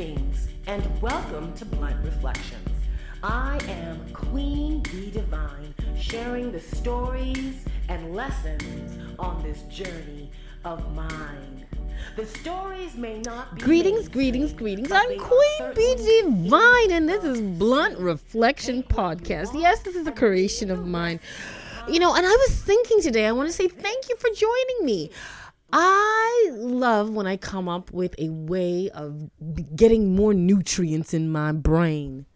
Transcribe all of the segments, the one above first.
Greetings and welcome to Blunt Reflections. I am Queen B. Divine, sharing the stories and lessons on this journey of mine. The stories may not be Greetings, greetings, greetings. I'm Queen B. Divine, and this is Blunt Reflection Podcast. Yes, this is a creation of mine. You know, and I was thinking today, I want to say thank you for joining me. I love when I come up with a way of getting more nutrients in my brain.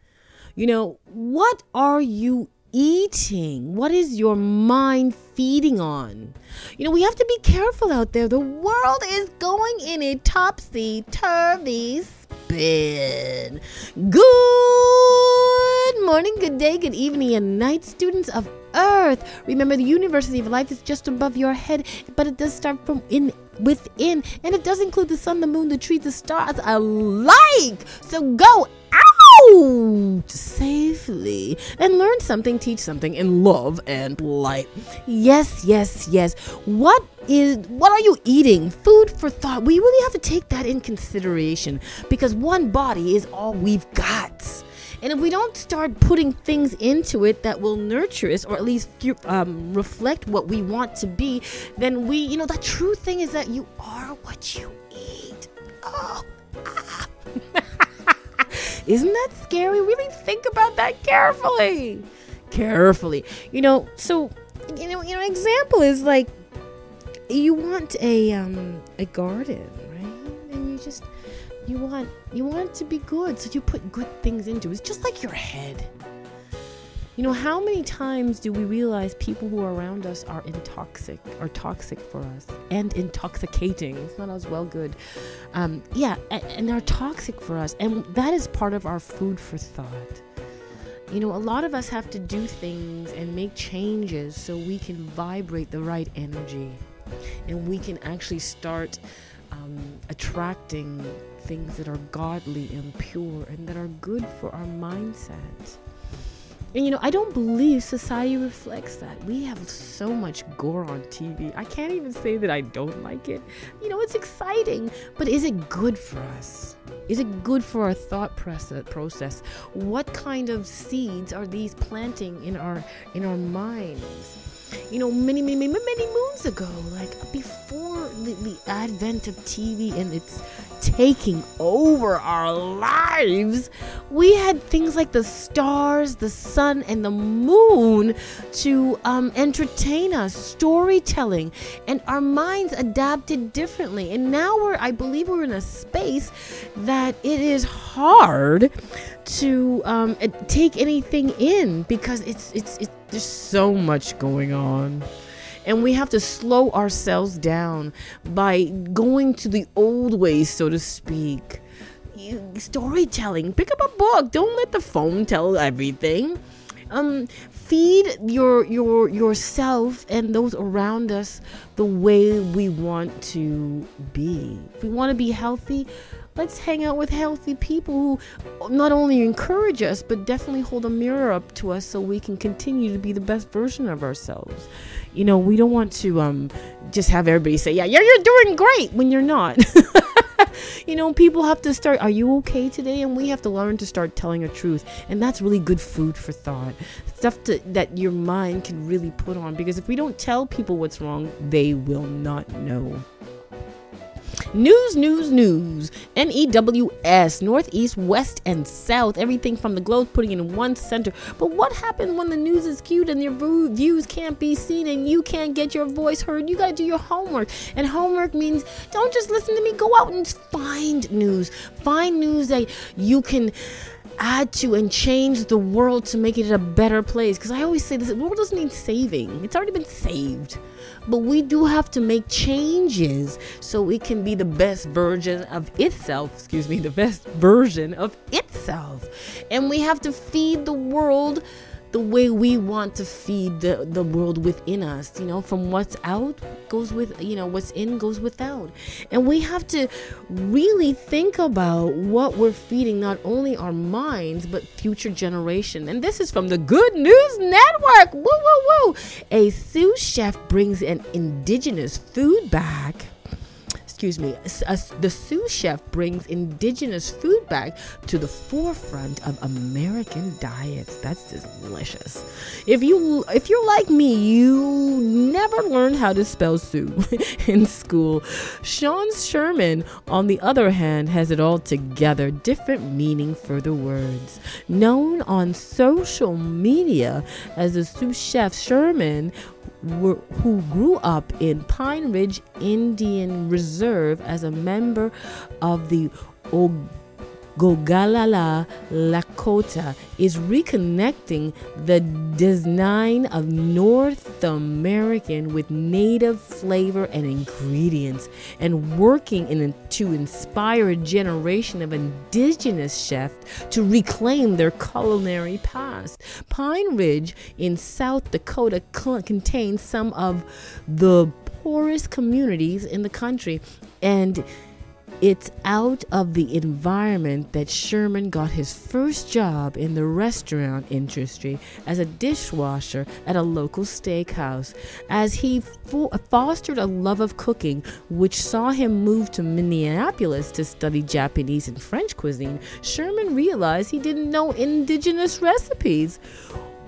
You know, what are you eating? What is your mind feeding on? You know, we have to be careful out there. The world is going in a topsy turvy spin. Good morning, good day, good evening, and night, students of Earth. Remember, the University of Life is just above your head, but it does start from in within, and it does include the sun, the moon, the trees, the stars alike. So go out safely and learn something, teach something in love and light. Yes, yes, yes. What is what are you eating? Food for thought. We really have to take that in consideration because one body is all we've got. And if we don't start putting things into it that will nurture us or at least um, reflect what we want to be, then we, you know, the true thing is that you are what you eat. Oh. ah. Isn't that scary? Really think about that carefully. Carefully. You know, so you know, you know, example is like you want a um a garden, right? And you just you want you want it to be good, so you put good things into it. It's just like your head. You know, how many times do we realize people who are around us are intoxic, are toxic for us, and intoxicating? It's not as well good. Um, yeah, and, and are toxic for us, and that is part of our food for thought. You know, a lot of us have to do things and make changes so we can vibrate the right energy, and we can actually start um, attracting things that are godly and pure and that are good for our mindset. And you know, I don't believe society reflects that. We have so much gore on TV. I can't even say that I don't like it. You know, it's exciting, but is it good for us? Is it good for our thought process? What kind of seeds are these planting in our in our minds? You know, many, many, many, many moons ago, like before the, the advent of TV and its taking over our lives, we had things like the stars, the sun, and the moon to um, entertain us, storytelling, and our minds adapted differently. And now we're, I believe, we're in a space that it is hard to um, take anything in because it's it's it's there's so much going on and we have to slow ourselves down by going to the old ways so to speak. Storytelling. Pick up a book. Don't let the phone tell everything. Um feed your your yourself and those around us the way we want to be. If we want to be healthy let's hang out with healthy people who not only encourage us but definitely hold a mirror up to us so we can continue to be the best version of ourselves. You know we don't want to um just have everybody say yeah you're, you're doing great when you're not. You know people have to start are you okay today? And we have to learn to start telling a truth. And that's really good food for thought. Stuff to, that your mind can really put on. Because if we don't tell people what's wrong they will not know News, news, news. N E W S. Northeast, west, and south. Everything from the globe, putting in one center. But what happens when the news is skewed and your views can't be seen and you can't get your voice heard? You got to do your homework. And homework means don't just listen to me. Go out and find news. Find news that you can add to and change the world to make it a better place. Because I always say this the world doesn't need saving, it's already been saved. But we do have to make changes so it can be the best version of itself. Excuse me, the best version of itself. And we have to feed the world the way we want to feed the, the world within us. You know, from what's out goes with, you know, what's in goes without. And we have to really think about what we're feeding not only our minds, but future generation. And this is from the Good News Network. Woo, woo, woo. A Sioux Chef brings an indigenous food back excuse me, the Sioux Chef brings indigenous food back to the forefront of American diets. That's delicious. If you if you're like me, you never learned how to spell Sioux in school. Sean Sherman, on the other hand, has it all together, different meaning for the words. Known on social media as the Sioux Chef Sherman were, who grew up in Pine Ridge Indian Reserve as a member of the Oglala Lakota is reconnecting the design of North American with native flavor and ingredients and working in, to inspire a generation of indigenous chefs to reclaim their culinary past. Pine Ridge in South Dakota contains some of the poorest communities in the country and it's out of the environment that Sherman got his first job in the restaurant industry as a dishwasher at a local steakhouse. As he fo- fostered a love of cooking, which saw him move to Minneapolis to study Japanese and French cuisine, Sherman realized he didn't know indigenous recipes.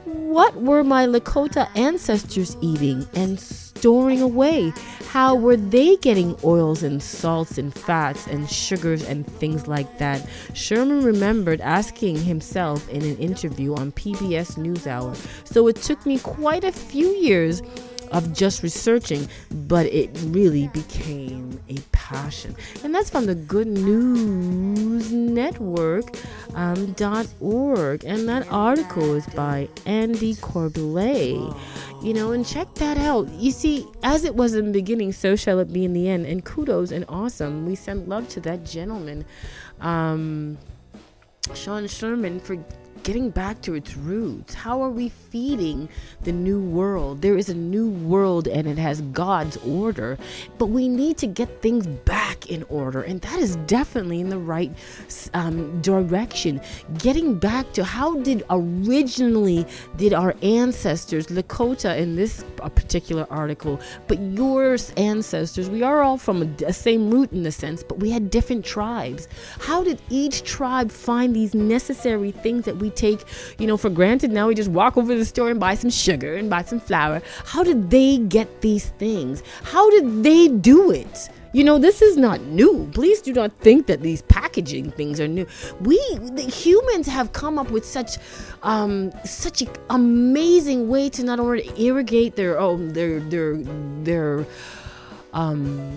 What were my Lakota ancestors eating and storing away? How were they getting oils and salts and fats and sugars and things like that? Sherman remembered asking himself in an interview on PBS NewsHour. So it took me quite a few years of just researching, but it really became a passion. And that's from the Good News Network um, .org. And that article is by Andy Corbley. You know, and check that out. You see, as it was in the beginning, so shall it be in the end. And kudos and awesome. We send love to that gentleman, um, Sean Sherman, for getting back to its roots. How are we feeding the new world? There is a new world and it has God's order, but we need to get things back in order, and that is definitely in the right um, direction. Getting back to how did originally did our ancestors, Lakota in this particular article, but your ancestors, we are all from a, same root in a sense, but we had different tribes. How did each tribe find these necessary things that we take, you know, for granted. Now we just walk over to the store and buy some sugar and buy some flour. How did they get these things? How did they do it? You know, this is not new. Please do not think that these packaging things are new. We, the humans, have come up with such, um, such an amazing way to not only irrigate their, oh, their, their, their, um,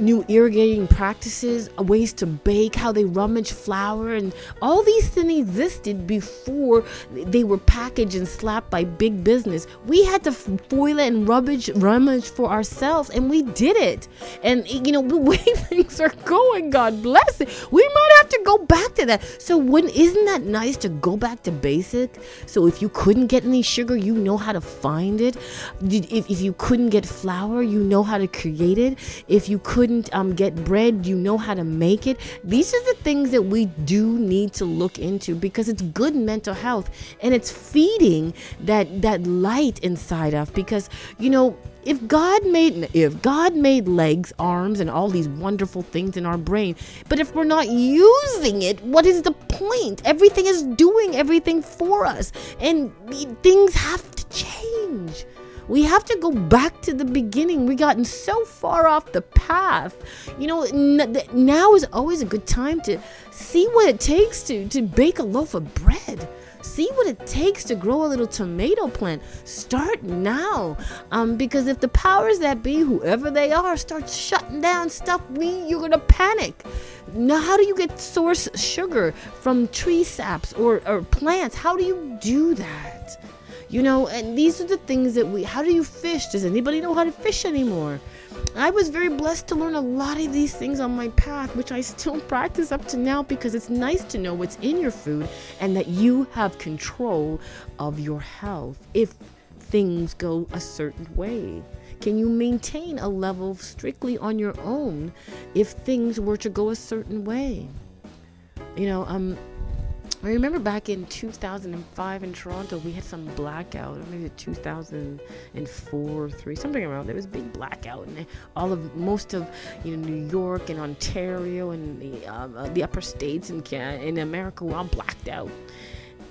new irrigating practices, ways to bake, how they rummage flour, and all these things existed before they were packaged and slapped by big business. We had to foil it and rummage, rummage for ourselves, and we did it. And you know the way things are going, God bless it. We might have to go back to that. So when isn't that nice to go back to basic? So if you couldn't get any sugar, you know how to find it. If, if you couldn't get flour, you know how to create it. If you could couldn't um, get bread, you know how to make it. These are the things that we do need to look into because it's good mental health and it's feeding that that light inside of because you know if God made if God made legs, arms and all these wonderful things in our brain, but if we're not using it, what is the point? Everything is doing everything for us and things have to change. We have to go back to the beginning. We've gotten so far off the path. You know, now is always a good time to see what it takes to to bake a loaf of bread. See what it takes to grow a little tomato plant. Start now, um, because if the powers that be, whoever they are, start shutting down stuff, we you're gonna panic. Now, how do you get source sugar from tree saps or, or plants? How do you do that? You know, and these are the things that we. How do you fish? Does anybody know how to fish anymore? I was very blessed to learn a lot of these things on my path, which I still practice up to now because it's nice to know what's in your food and that you have control of your health if things go a certain way. Can you maintain a level strictly on your own if things were to go a certain way? You know, um, I remember back in 2005 in Toronto, we had some blackout, maybe 2004 or three, something around there. was a big blackout, and all of most of you know New York and Ontario and the uh, the upper states in in America were all blacked out.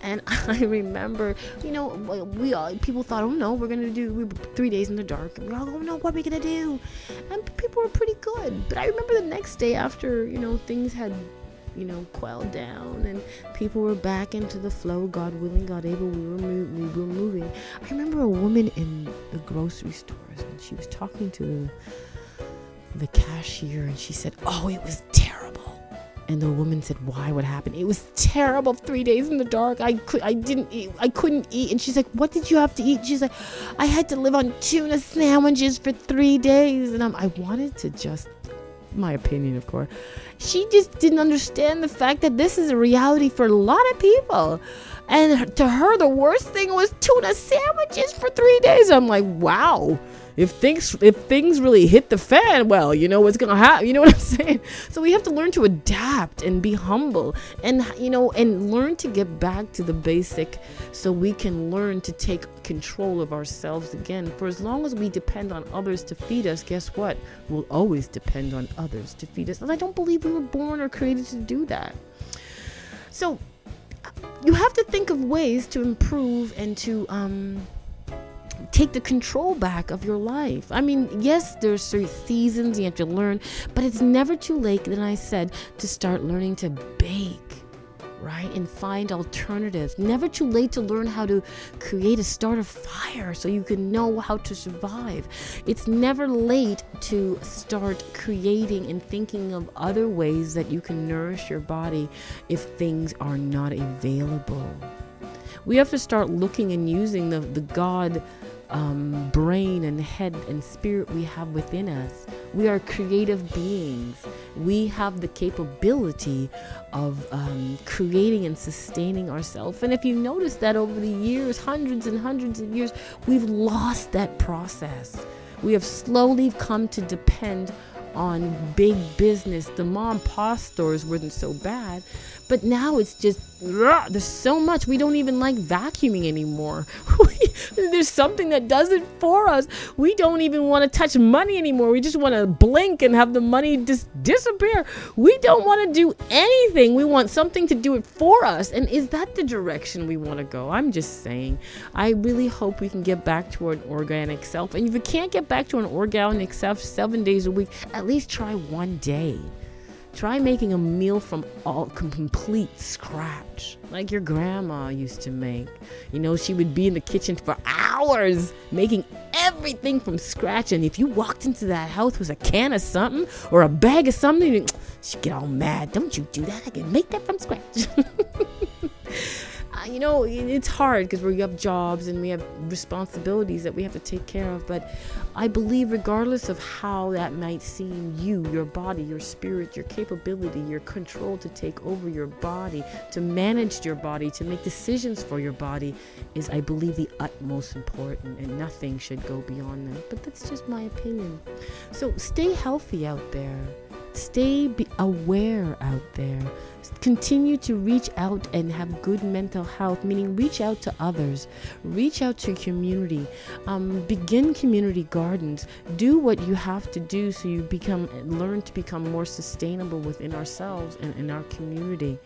And I remember, you know, we all people thought, oh no, we're gonna do we three days in the dark, and we're all, oh no, what are we gonna do? And people were pretty good. But I remember the next day after, you know, things had you know, quelled down and people were back into the flow. God willing, God able, we were, mo- we were moving. I remember a woman in the grocery stores and she was talking to the, the cashier and she said, Oh, it was terrible. And the woman said, "Why? What happened?" It was terrible. Three days in the dark. I could, I didn't eat. I couldn't eat. And she's like, "What did you have to eat?" She's like, "I had to live on tuna sandwiches for three days." And I'm, I wanted to just my opinion, of course. She just didn't understand the fact that this is a reality for a lot of people. And to her, the worst thing was tuna sandwiches for three days. I'm like, wow if things if things really hit the fan, well, you know what's gonna happen. You know what I'm saying? So we have to learn to adapt and be humble, and you know, and learn to get back to the basic, so we can learn to take control of ourselves again. For as long as we depend on others to feed us, guess what? We'll always depend on others to feed us, and I don't believe we were born or created to do that. So you have to think of ways to improve and to um take the control back of your life. I mean, yes, there's certain seasons you have to learn, but it's never too late, then I said, to start learning to bake. Right, and find alternatives. Never too late to learn how to create a start a fire so you can know how to survive. It's never late to start creating and thinking of other ways that you can nourish your body if things are not available. We have to start looking and using the, the God um, brain and head and spirit we have within us. We are creative beings. We have the capability of um, creating and sustaining ourselves. And if you notice that over the years, hundreds and hundreds of years, we've lost that process. We have slowly come to depend on big business. The mom pop stores weren't so bad, but now it's just there's so much we don't even like vacuuming anymore. there's something that does it for us. We don't even want to touch money anymore. We just want to blink and have the money just disappear. We don't want to do anything. We want something to do it for us. And is that the direction we want to go? I'm just saying. I really hope we can get back to an organic self. And if you can't get back to an organic self seven days a week, at least try one day. Try making a meal from all complete scratch, like your grandma used to make. You know, she would be in the kitchen for hours making everything from scratch. And if you walked into that house with a can of something or a bag of something, she'd get all mad. Don't you do that? I can make that from scratch. you know, it's hard because we have jobs and we have responsibilities that we have to take care of. But I believe, regardless of how that might seem, you, your body, your spirit, your capability, your control to take over your body, to manage your body, to make decisions for your body, is, I believe, the utmost important. And nothing should go beyond that. But that's just my opinion. So stay healthy out there. Stay be aware out there. Continue to reach out and have good mental health, meaning reach out to others, reach out to community, um, begin community gardens. Do what you have to do so you become learn to become more sustainable within ourselves and in our community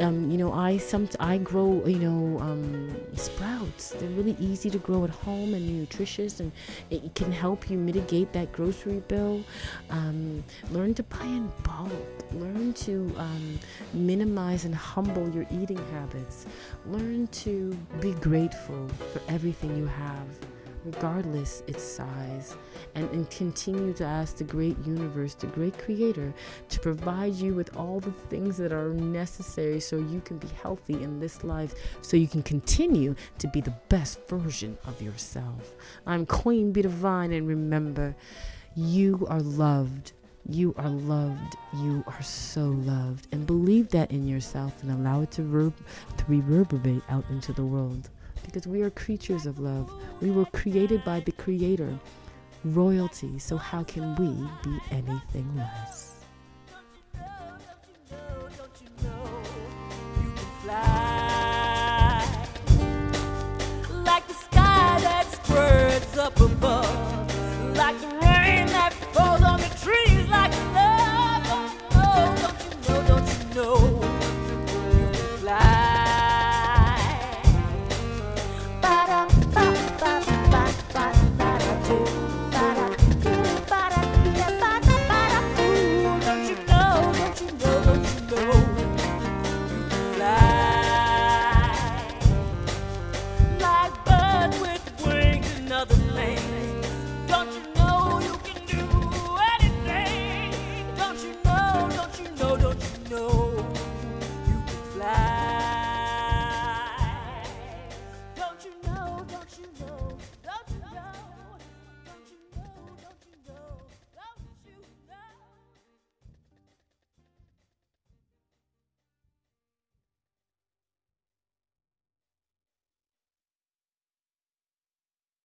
um, you know, I some I grow, you know, um, sprouts. They're really easy to grow at home and nutritious, and it can help you mitigate that grocery bill. Um, learn to buy in bulk. Learn to um, minimize and humble your eating habits. Learn to be grateful for everything you have regardless its size, and, and continue to ask the great universe, the great creator, to provide you with all the things that are necessary so you can be healthy in this life, so you can continue to be the best version of yourself. I'm Queen B. Divine, and remember, you are loved. You are loved. You are so loved. And believe that in yourself and allow it to, to reverberate out into the world because we are creatures of love. We were created by the Creator, royalty, so how can we be anything less?